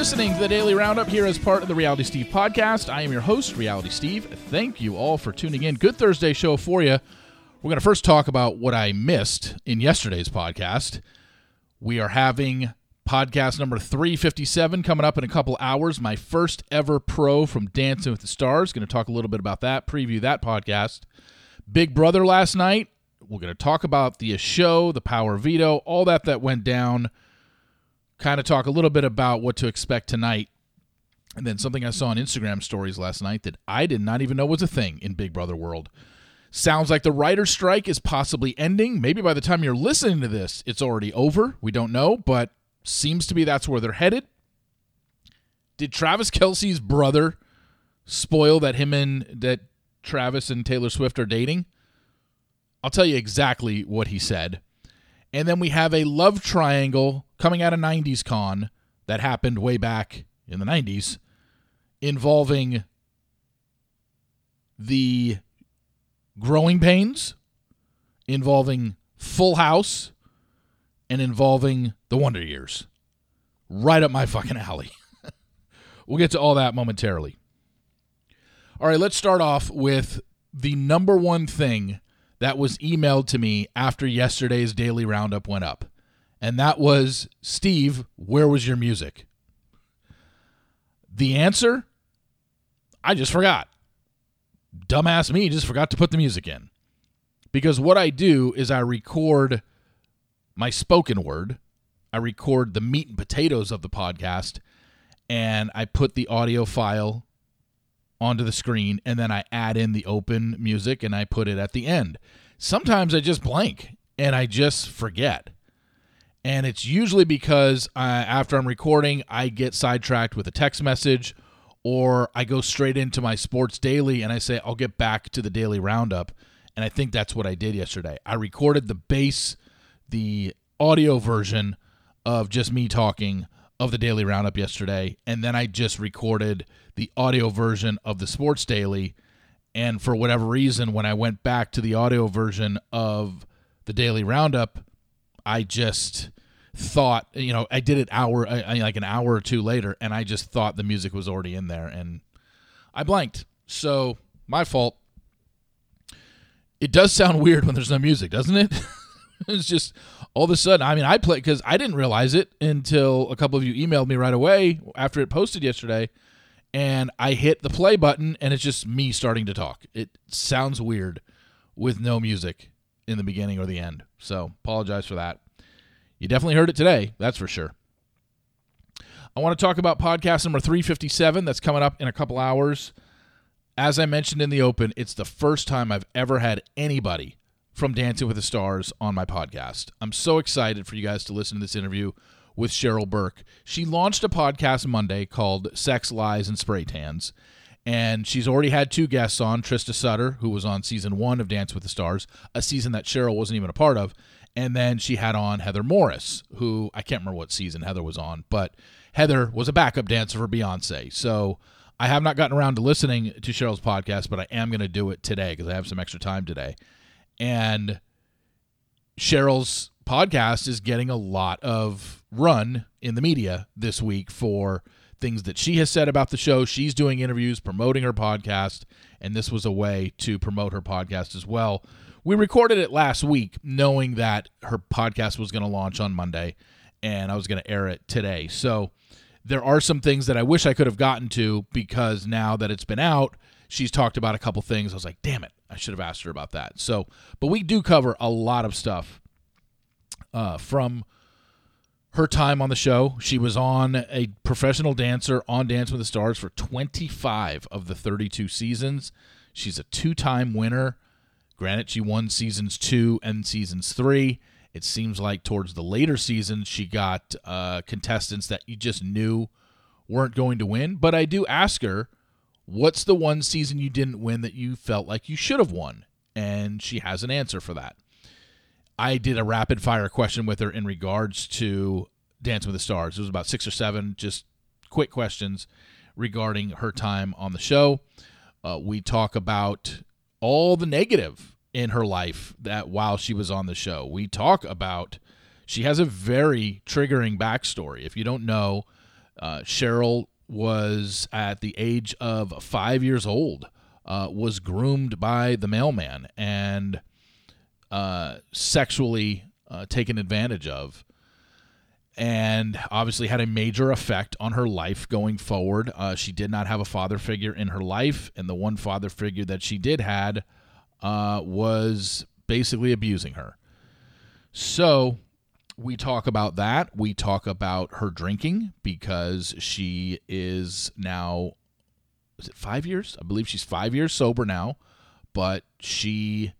listening to the Daily Roundup here as part of the Reality Steve podcast. I am your host, Reality Steve. Thank you all for tuning in. Good Thursday show for you. We're going to first talk about what I missed in yesterday's podcast. We are having podcast number 357 coming up in a couple hours. My first ever pro from Dancing with the Stars. Going to talk a little bit about that, preview that podcast. Big Brother last night. We're going to talk about the show, the power veto, all that that went down kind of talk a little bit about what to expect tonight. And then something I saw on Instagram stories last night that I did not even know was a thing in Big Brother world. Sounds like the writer's strike is possibly ending. Maybe by the time you're listening to this, it's already over. We don't know, but seems to be that's where they're headed. Did Travis Kelce's brother spoil that him and that Travis and Taylor Swift are dating? I'll tell you exactly what he said. And then we have a love triangle coming out of 90s Con that happened way back in the 90s involving the growing pains, involving Full House, and involving the Wonder Years. Right up my fucking alley. we'll get to all that momentarily. All right, let's start off with the number one thing that was emailed to me after yesterday's daily roundup went up. And that was Steve, where was your music? The answer I just forgot. Dumbass me just forgot to put the music in. Because what I do is I record my spoken word, I record the meat and potatoes of the podcast, and I put the audio file onto the screen and then I add in the open music and I put it at the end. Sometimes I just blank and I just forget. And it's usually because uh, after I'm recording, I get sidetracked with a text message or I go straight into my sports daily and I say, I'll get back to the daily roundup. And I think that's what I did yesterday. I recorded the base, the audio version of just me talking of the Daily Roundup yesterday, and then I just recorded the audio version of the Sports Daily. And for whatever reason, when I went back to the audio version of the Daily Roundup, I just thought, you know, I did it hour like an hour or two later, and I just thought the music was already in there, and I blanked. So my fault. It does sound weird when there's no music, doesn't it? it's just all of a sudden. I mean, I play because I didn't realize it until a couple of you emailed me right away after it posted yesterday, and I hit the play button, and it's just me starting to talk. It sounds weird with no music in the beginning or the end. So apologize for that. You definitely heard it today, that's for sure. I want to talk about podcast number 357 that's coming up in a couple hours. As I mentioned in the open, it's the first time I've ever had anybody from Dancing with the Stars on my podcast. I'm so excited for you guys to listen to this interview with Cheryl Burke. She launched a podcast Monday called Sex, Lies, and Spray Tans. And she's already had two guests on Trista Sutter, who was on season one of Dance with the Stars, a season that Cheryl wasn't even a part of. And then she had on Heather Morris, who I can't remember what season Heather was on, but Heather was a backup dancer for Beyonce. So I have not gotten around to listening to Cheryl's podcast, but I am going to do it today because I have some extra time today. And Cheryl's podcast is getting a lot of run in the media this week for things that she has said about the show. She's doing interviews, promoting her podcast, and this was a way to promote her podcast as well. We recorded it last week knowing that her podcast was going to launch on Monday and I was going to air it today. So there are some things that I wish I could have gotten to because now that it's been out, she's talked about a couple things. I was like, damn it, I should have asked her about that. So, but we do cover a lot of stuff uh, from her time on the show. She was on a professional dancer on Dance with the Stars for 25 of the 32 seasons. She's a two time winner. Granted, she won seasons two and seasons three. It seems like towards the later seasons, she got uh, contestants that you just knew weren't going to win. But I do ask her What's the one season you didn't win that you felt like you should have won? And she has an answer for that. I did a rapid fire question with her in regards to Dancing with the Stars. It was about six or seven, just quick questions regarding her time on the show. Uh, we talk about all the negative in her life that while she was on the show. We talk about she has a very triggering backstory. If you don't know, Uh, Cheryl was at the age of five years old, uh, was groomed by the mailman and uh, sexually uh, taken advantage of. And obviously had a major effect on her life going forward. Uh, she did not have a father figure in her life, and the one father figure that she did had uh, was basically abusing her. So we talk about that. We talk about her drinking because she is now, is it five years? I believe she's five years sober now, but she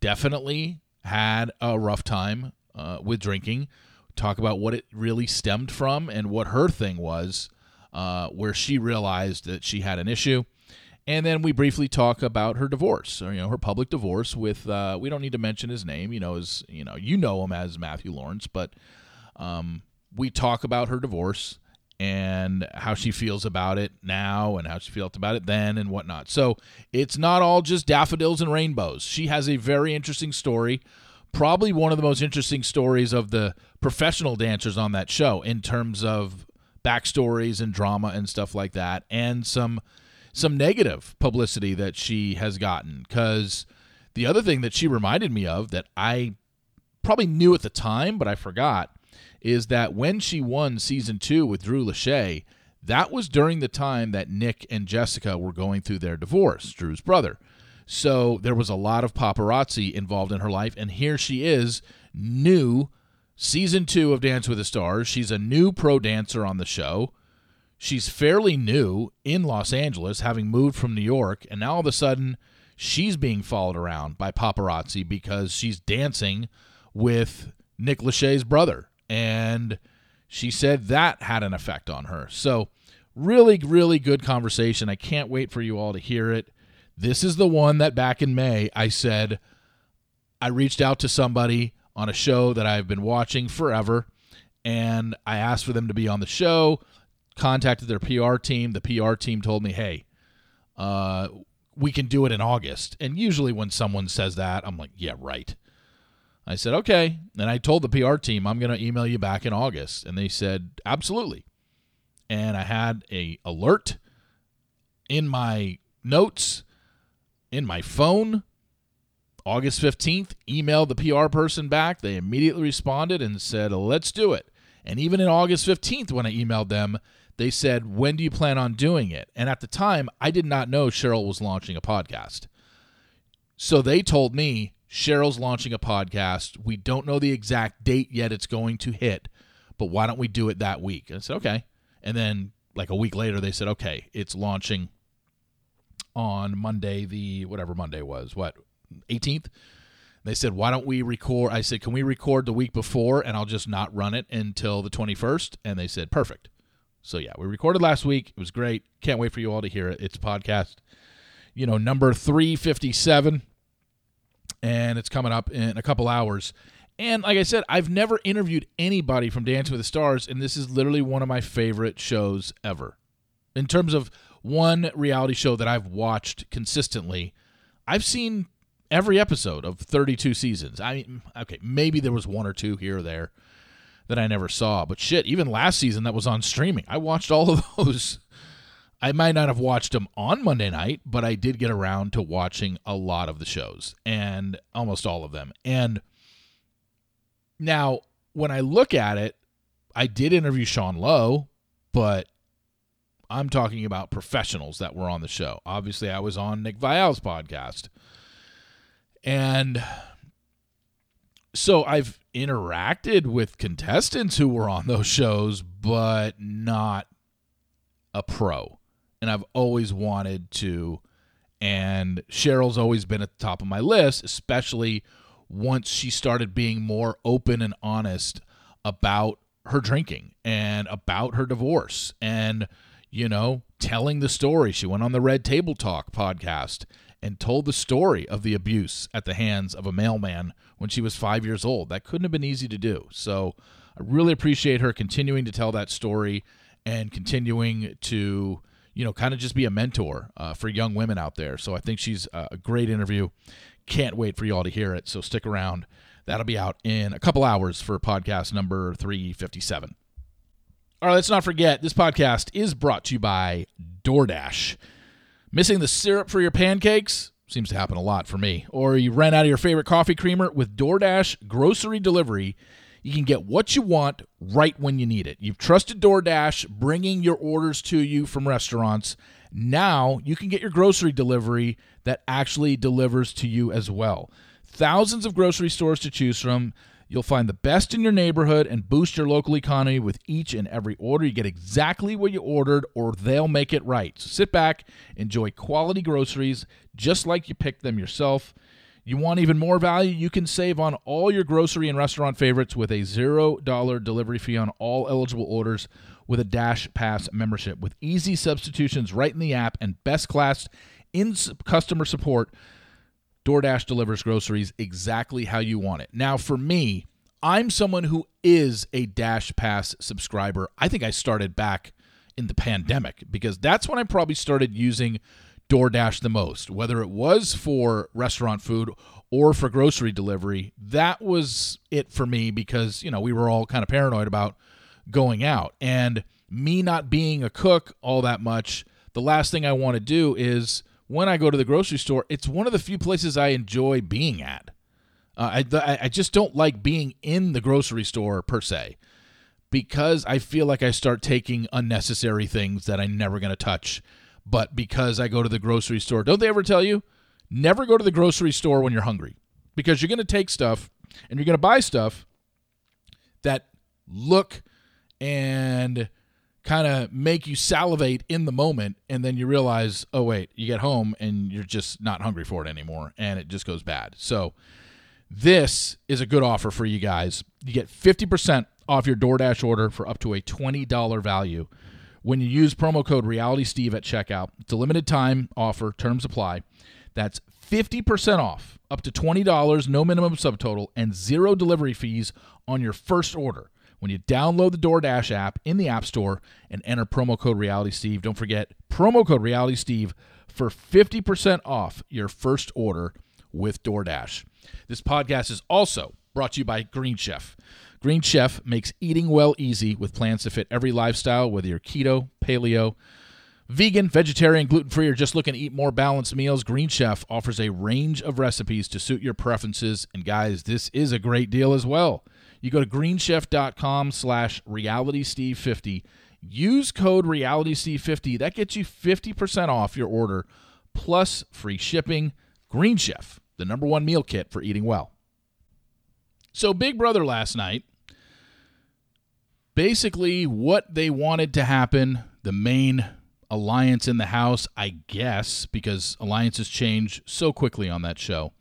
definitely had a rough time uh, with drinking. Talk about what it really stemmed from and what her thing was, uh, where she realized that she had an issue. And then we briefly talk about her divorce, or you know, her public divorce with. Uh, we don't need to mention his name, you know, as you know, you know him as Matthew Lawrence, but um, we talk about her divorce and how she feels about it now, and how she felt about it then, and whatnot. So it's not all just daffodils and rainbows. She has a very interesting story, probably one of the most interesting stories of the professional dancers on that show in terms of backstories and drama and stuff like that, and some some negative publicity that she has gotten. Because the other thing that she reminded me of that I probably knew at the time, but I forgot, is that when she won season two with Drew Lachey, that was during the time that Nick and Jessica were going through their divorce, Drew's brother. So there was a lot of paparazzi involved in her life. And here she is, new season two of Dance with the Stars. She's a new pro dancer on the show. She's fairly new in Los Angeles, having moved from New York, and now all of a sudden she's being followed around by paparazzi because she's dancing with Nick Lachey's brother. And she said that had an effect on her. So, really, really good conversation. I can't wait for you all to hear it. This is the one that back in May I said I reached out to somebody on a show that I've been watching forever and I asked for them to be on the show contacted their PR team. The PR team told me, hey, uh, we can do it in August. And usually when someone says that, I'm like, yeah, right. I said, okay. And I told the PR team, I'm going to email you back in August. And they said, absolutely. And I had a alert in my notes, in my phone. August 15th, emailed the PR person back. They immediately responded and said, let's do it. And even in August 15th, when I emailed them, they said, When do you plan on doing it? And at the time, I did not know Cheryl was launching a podcast. So they told me, Cheryl's launching a podcast. We don't know the exact date yet it's going to hit, but why don't we do it that week? And I said, Okay. And then, like a week later, they said, Okay, it's launching on Monday, the whatever Monday was, what, 18th? They said, Why don't we record? I said, Can we record the week before and I'll just not run it until the 21st? And they said, Perfect. So yeah, we recorded last week. It was great. Can't wait for you all to hear it. It's podcast, you know, number 357 and it's coming up in a couple hours. And like I said, I've never interviewed anybody from Dancing with the Stars and this is literally one of my favorite shows ever. In terms of one reality show that I've watched consistently, I've seen every episode of 32 seasons. I mean, okay, maybe there was one or two here or there that I never saw. But shit, even last season that was on streaming, I watched all of those. I might not have watched them on Monday night, but I did get around to watching a lot of the shows and almost all of them. And now, when I look at it, I did interview Sean Lowe, but I'm talking about professionals that were on the show. Obviously, I was on Nick Viall's podcast. And so I've interacted with contestants who were on those shows, but not a pro. And I've always wanted to. And Cheryl's always been at the top of my list, especially once she started being more open and honest about her drinking and about her divorce and, you know, telling the story. She went on the Red Table Talk podcast and told the story of the abuse at the hands of a mailman when she was five years old. That couldn't have been easy to do. So I really appreciate her continuing to tell that story and continuing to, you know, kind of just be a mentor uh, for young women out there. So I think she's a great interview. Can't wait for you all to hear it. So stick around. That'll be out in a couple hours for podcast number 357. All right, let's not forget this podcast is brought to you by DoorDash. Missing the syrup for your pancakes? Seems to happen a lot for me. Or you ran out of your favorite coffee creamer with DoorDash grocery delivery. You can get what you want right when you need it. You've trusted DoorDash bringing your orders to you from restaurants. Now you can get your grocery delivery that actually delivers to you as well. Thousands of grocery stores to choose from. You'll find the best in your neighborhood and boost your local economy with each and every order. You get exactly what you ordered, or they'll make it right. So sit back, enjoy quality groceries just like you picked them yourself. You want even more value? You can save on all your grocery and restaurant favorites with a $0 delivery fee on all eligible orders with a Dash Pass membership. With easy substitutions right in the app and best class in customer support, DoorDash delivers groceries exactly how you want it. Now, for me, I'm someone who is a Dash Pass subscriber. I think I started back in the pandemic because that's when I probably started using DoorDash the most, whether it was for restaurant food or for grocery delivery. That was it for me because, you know, we were all kind of paranoid about going out. And me not being a cook all that much, the last thing I want to do is when I go to the grocery store, it's one of the few places I enjoy being at. Uh, I, I just don't like being in the grocery store per se because I feel like I start taking unnecessary things that I'm never going to touch. But because I go to the grocery store, don't they ever tell you? Never go to the grocery store when you're hungry because you're going to take stuff and you're going to buy stuff that look and kind of make you salivate in the moment and then you realize oh wait you get home and you're just not hungry for it anymore and it just goes bad. So this is a good offer for you guys. You get 50% off your DoorDash order for up to a $20 value. When you use promo code realitysteve at checkout it's a limited time offer terms apply. That's 50% off up to $20 no minimum subtotal and zero delivery fees on your first order when you download the DoorDash app in the App Store and enter promo code RealitySteve. Don't forget promo code RealitySteve for 50% off your first order with DoorDash. This podcast is also brought to you by Green Chef. Green Chef makes eating well easy with plans to fit every lifestyle, whether you're keto, paleo, vegan, vegetarian, gluten free, or just looking to eat more balanced meals. Green Chef offers a range of recipes to suit your preferences. And guys, this is a great deal as well. You go to greenchef.com slash realitysteve50. Use code realitysteve50. That gets you 50% off your order plus free shipping. Green Chef, the number one meal kit for eating well. So, Big Brother last night, basically what they wanted to happen, the main alliance in the house, I guess, because alliances change so quickly on that show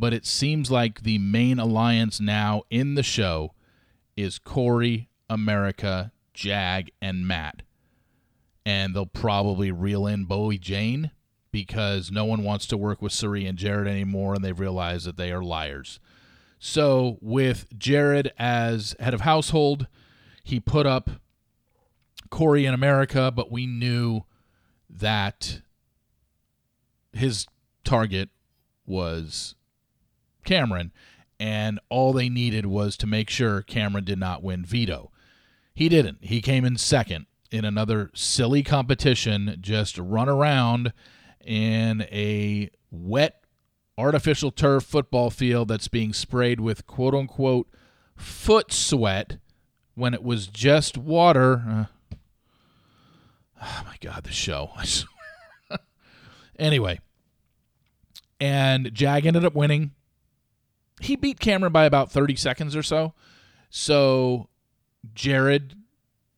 but it seems like the main alliance now in the show is Cory, America, Jag, and Matt. And they'll probably reel in Bowie Jane because no one wants to work with Cirie and Jared anymore, and they've realized that they are liars. So, with Jared as head of household, he put up Cory in America, but we knew that his target was Cameron, and all they needed was to make sure Cameron did not win veto. He didn't. He came in second in another silly competition, just run around in a wet artificial turf football field that's being sprayed with quote unquote foot sweat when it was just water. Uh, oh my God, the show. anyway, and Jag ended up winning he beat Cameron by about 30 seconds or so. So Jared,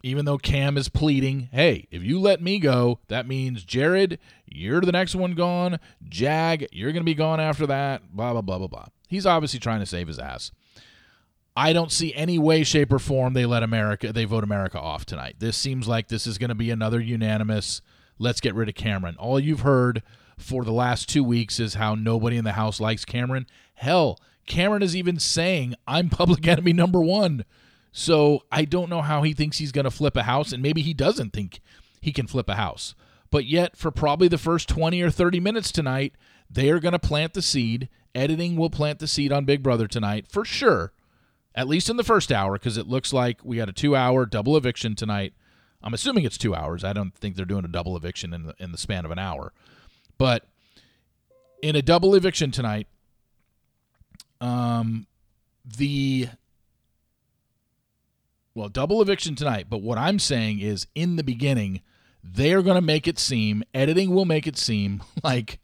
even though Cam is pleading, hey, if you let me go, that means Jared, you're the next one gone. Jag, you're going to be gone after that. Blah, blah, blah, blah, blah. He's obviously trying to save his ass. I don't see any way, shape, or form they let America, they vote America off tonight. This seems like this is going to be another unanimous, let's get rid of Cameron. All you've heard for the last two weeks is how nobody in the House likes Cameron. Hell, Cameron is even saying, I'm public enemy number one. So I don't know how he thinks he's going to flip a house, and maybe he doesn't think he can flip a house. But yet, for probably the first 20 or 30 minutes tonight, they are going to plant the seed. Editing will plant the seed on Big Brother tonight for sure, at least in the first hour, because it looks like we had a two hour double eviction tonight. I'm assuming it's two hours. I don't think they're doing a double eviction in the, in the span of an hour. But in a double eviction tonight, um, the well, double eviction tonight. But what I'm saying is, in the beginning, they are going to make it seem, editing will make it seem like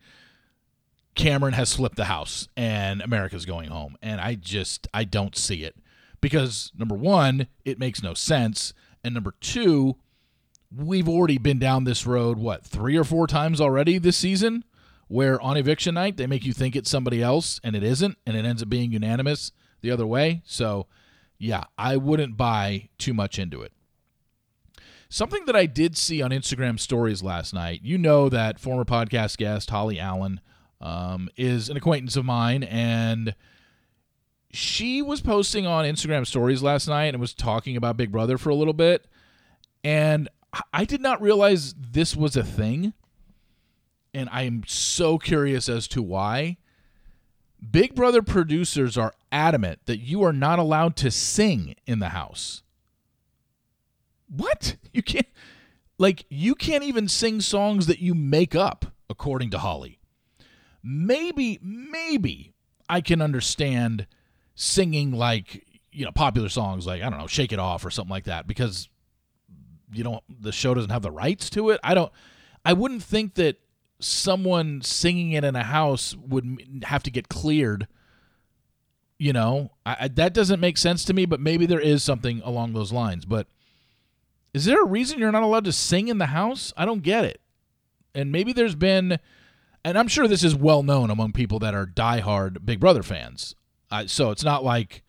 Cameron has flipped the house and America's going home. And I just, I don't see it. Because number one, it makes no sense. And number two, we've already been down this road, what, three or four times already this season? Where on eviction night, they make you think it's somebody else and it isn't. And it ends up being unanimous the other way. So, yeah, I wouldn't buy too much into it. Something that I did see on Instagram stories last night, you know that former podcast guest Holly Allen um, is an acquaintance of mine, and she was posting on Instagram stories last night and was talking about Big Brother for a little bit. And I did not realize this was a thing. And I am so curious as to why. Big Brother producers are adamant that you are not allowed to sing in the house. What? You can't like you can't even sing songs that you make up according to Holly. Maybe maybe I can understand singing like, you know, popular songs like I don't know, Shake It Off or something like that because you don't the show doesn't have the rights to it. I don't I wouldn't think that someone singing it in a house would have to get cleared you know I, I, that doesn't make sense to me but maybe there is something along those lines but is there a reason you're not allowed to sing in the house? I don't get it. And maybe there's been, and I'm sure this is well known among people that are diehard Big Brother fans. So it's not like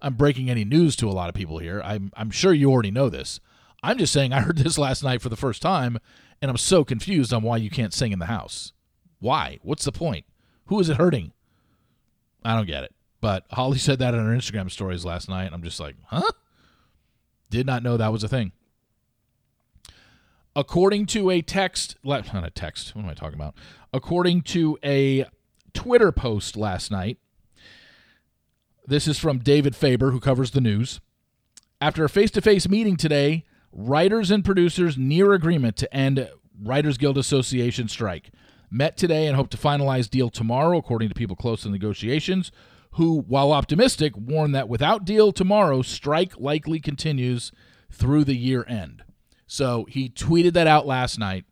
I'm breaking any news to a lot of people here. I'm, I'm sure you already know this. I'm just saying I heard this last night for the first time, and I'm so confused on why you can't sing in the house. Why? What's the point? Who is it hurting? I don't get it. But Holly said that in her Instagram stories last night. I'm just like, huh? Did not know that was a thing. According to a text, not a text, what am I talking about? According to a Twitter post last night, this is from David Faber, who covers the news. After a face to face meeting today, writers and producers near agreement to end Writers Guild Association strike. Met today and hope to finalize deal tomorrow, according to people close to negotiations, who, while optimistic, warn that without deal tomorrow, strike likely continues through the year end. So he tweeted that out last night.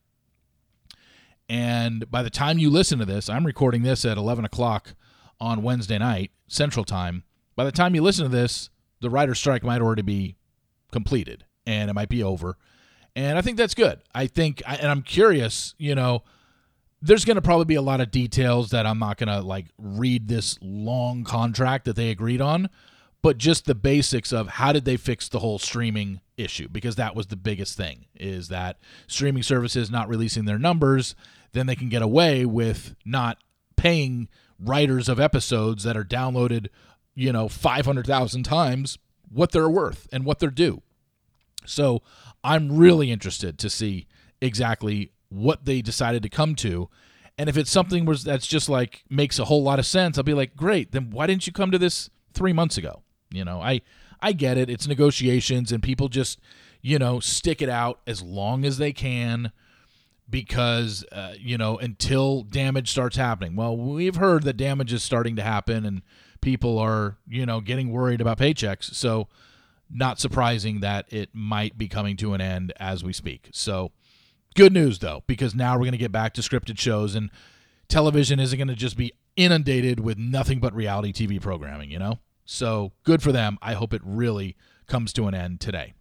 And by the time you listen to this, I'm recording this at 11 o'clock on Wednesday night, Central Time. By the time you listen to this, the writer's strike might already be completed and it might be over. And I think that's good. I think, and I'm curious, you know, there's going to probably be a lot of details that I'm not going to like read this long contract that they agreed on but just the basics of how did they fix the whole streaming issue because that was the biggest thing is that streaming services not releasing their numbers then they can get away with not paying writers of episodes that are downloaded you know 500,000 times what they're worth and what they're due so i'm really interested to see exactly what they decided to come to and if it's something that's just like makes a whole lot of sense i'll be like great then why didn't you come to this 3 months ago you know, I I get it. It's negotiations and people just, you know, stick it out as long as they can because uh, you know until damage starts happening. Well, we've heard that damage is starting to happen and people are, you know, getting worried about paychecks. So not surprising that it might be coming to an end as we speak. So good news though because now we're going to get back to scripted shows and television isn't going to just be inundated with nothing but reality TV programming, you know? So good for them. I hope it really comes to an end today.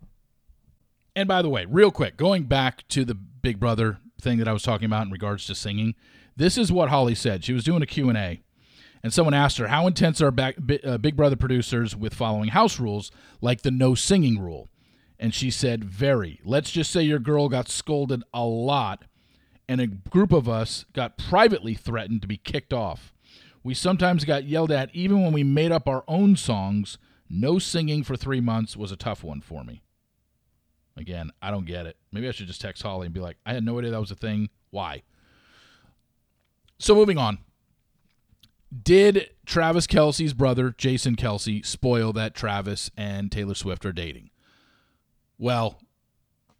And by the way, real quick, going back to the Big Brother thing that I was talking about in regards to singing, this is what Holly said. She was doing a Q&A, and someone asked her, how intense are back, uh, Big Brother producers with following house rules, like the no singing rule? And she said, very. Let's just say your girl got scolded a lot, and a group of us got privately threatened to be kicked off. We sometimes got yelled at even when we made up our own songs. No singing for three months was a tough one for me. Again, I don't get it. Maybe I should just text Holly and be like, I had no idea that was a thing. Why? So moving on. Did Travis Kelce's brother, Jason Kelce, spoil that Travis and Taylor Swift are dating? Well,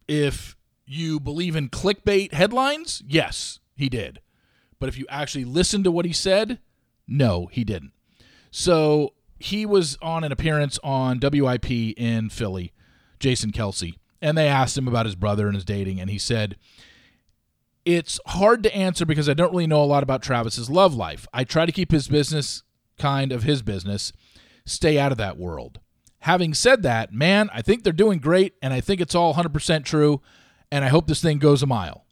if you believe in clickbait headlines, yes, he did. But if you actually listen to what he said, no, he didn't. So he was on an appearance on WIP in Philly, Jason Kelce, and they asked him about his brother and his dating, and he said, It's hard to answer because I don't really know a lot about Travis's love life. I try to keep his business kind of his business, stay out of that world. Having said that, man, I think they're doing great, and I think it's all 100% true, and I hope this thing goes a mile.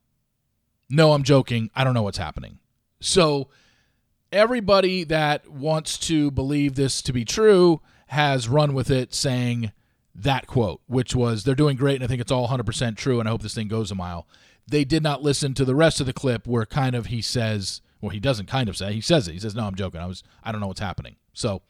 No, I'm joking. I don't know what's happening. So, everybody that wants to believe this to be true has run with it saying that quote, which was, they're doing great, and I think it's all 100% true, and I hope this thing goes a mile. They did not listen to the rest of the clip where kind of he says, well, he doesn't kind of say, he says it. He says, no, I'm joking. I was, I don't know what's happening. So,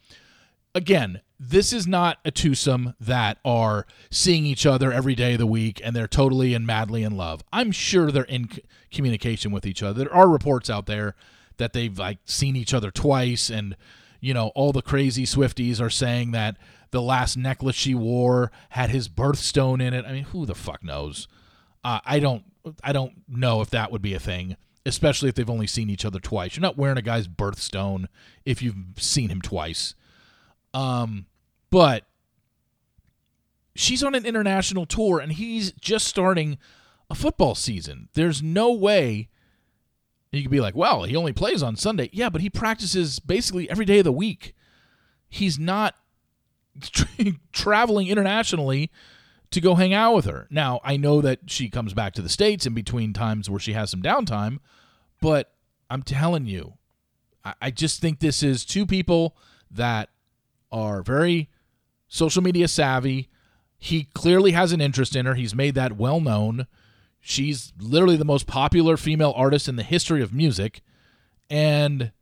again, this is not a twosome that are seeing each other every day of the week and they're totally and madly in love. I'm sure they're in communication with each other. There are reports out there that they've like seen each other twice and you know all the crazy Swifties are saying that the last necklace she wore had his birthstone in it. I mean, who the fuck knows? Uh, I don't I don't know if that would be a thing, especially if they've only seen each other twice. You're not wearing a guy's birthstone if you've seen him twice. Um, but she's on an international tour and he's just starting a football season. There's no way you could be like, well, he only plays on Sunday. Yeah, but he practices basically every day of the week. He's not traveling internationally to go hang out with her. Now, I know that she comes back to the States in between times where she has some downtime, but I'm telling you, I, I just think this is two people that are very social media savvy. He clearly has an interest in her. He's made that well known. She's literally the most popular female artist in the history of music. And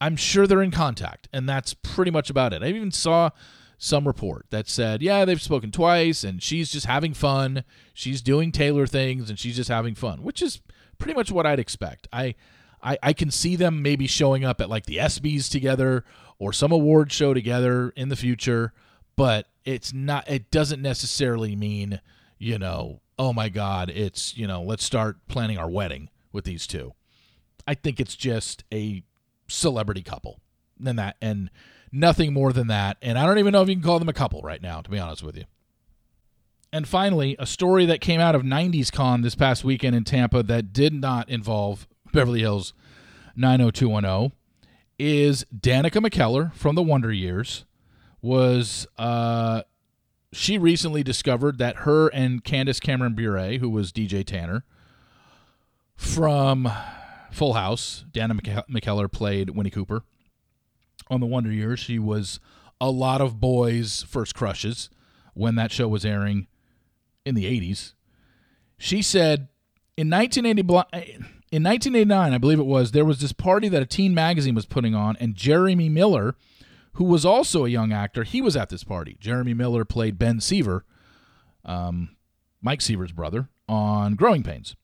I'm sure they're in contact. And that's pretty much about it. I even saw some report that said, yeah, they've spoken twice and she's just having fun. She's doing Taylor things and she's just having fun, which is pretty much what I'd expect. I I, I can see them maybe showing up at like the ESPYs together or some award show together in the future, but it's not it doesn't necessarily mean, you know, oh my god, it's, you know, let's start planning our wedding with these two. I think it's just a celebrity couple. And that and nothing more than that. And I don't even know if you can call them a couple right now, to be honest with you. And finally, a story that came out of 90s Con this past weekend in Tampa that did not involve Beverly Hills 90210 is Danica McKellar from the Wonder Years was uh she recently discovered that her and Candace Cameron Bure, who was DJ Tanner from Full House, Danica McKellar played Winnie Cooper on the Wonder Years. She was a lot of boys' first crushes when that show was airing in the 80s. She said in 1980 in 1989, I believe it was, there was this party that a teen magazine was putting on, and Jeremy Miller, who was also a young actor, he was at this party. Jeremy Miller played Ben Seaver, um, Mike Seaver's brother, on Growing Pains.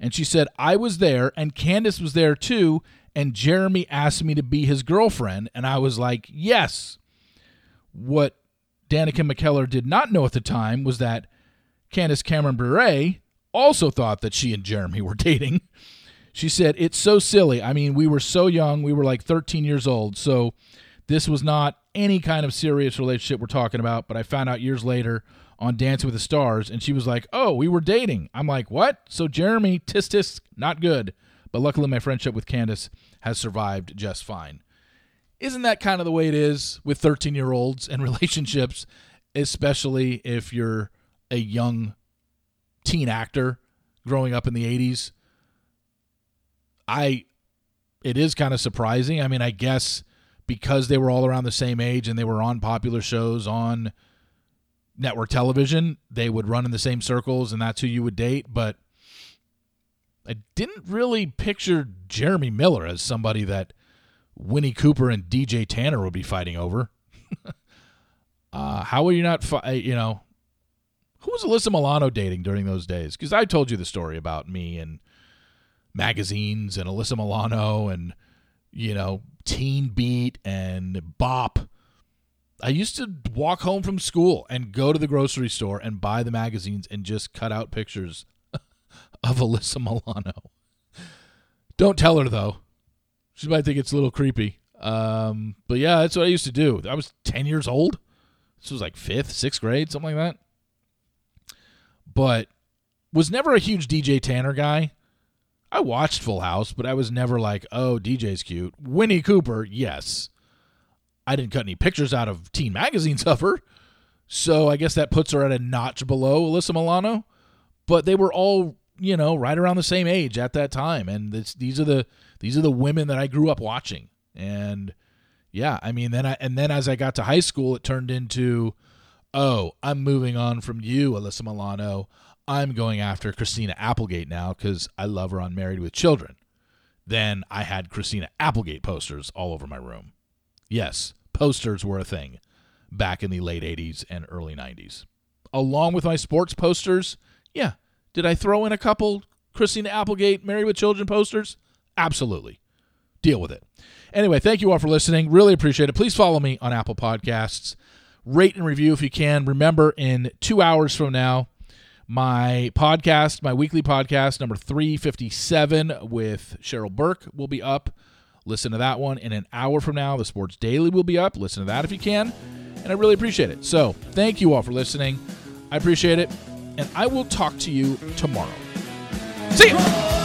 And she said, I was there, and Candace was there too, and Jeremy asked me to be his girlfriend, and I was like, yes. What Danica McKellar did not know at the time was that Candace Cameron Bure also thought that she and Jeremy were dating. She said, It's so silly. I mean, we were so young. We were like 13 years old. So this was not any kind of serious relationship we're talking about. But I found out years later on Dancing with the Stars, and she was like, Oh, we were dating. I'm like, What? So Jeremy, tis tis, not good. But luckily, my friendship with Candace has survived just fine. Isn't that kind of the way it is with 13 year olds and relationships, especially if you're a young teen actor growing up in the 80s? I it is kind of surprising. I mean, I guess because they were all around the same age and they were on popular shows on network television, they would run in the same circles and that's who you would date, but I didn't really picture Jeremy Miller as somebody that Winnie Cooper and DJ Tanner would be fighting over. uh, how would you not fight? You know, who was Alyssa Milano dating during those days? Because I told you the story about me and magazines and Alyssa Milano and you know Teen Beat and Bop. I used to walk home from school and go to the grocery store and buy the magazines and just cut out pictures of Alyssa Milano. Don't tell her though. She might think it's a little creepy. Um, but yeah, that's what I used to do. I was 10 years old. This was like fifth, sixth grade, something like that. But was never a huge DJ Tanner guy. I watched Full House, but I was never like, oh, DJ's cute. Winnie Cooper, yes. I didn't cut any pictures out of teen magazines of her. So I guess that puts her at a notch below Alyssa Milano. But they were all, you know, right around the same age at that time. And this, these are the these are the women that I grew up watching. And yeah, I mean then I and then as I got to high school, it turned into, oh, I'm moving on from you, Alyssa Milano. I'm going after Christina Applegate now because I love her on Married with Children. Then I had Christina Applegate posters all over my room. Yes, posters were a thing back in the late 80s and early 90s. Along with my sports posters, yeah, did I throw in a couple Christina Applegate Married with Children posters? Absolutely. Deal with it. Anyway, thank you all for listening. Really appreciate it. Please follow me on Apple Podcasts. Rate and review if you can. Remember, in two hours from now, my podcast, my weekly podcast, number 357 with Cheryl Burke, will be up. Listen to that one. In an hour from now, the Sports Daily will be up. Listen to that if you can. And I really appreciate it. So thank you all for listening. I appreciate it. And I will talk to you tomorrow. See you.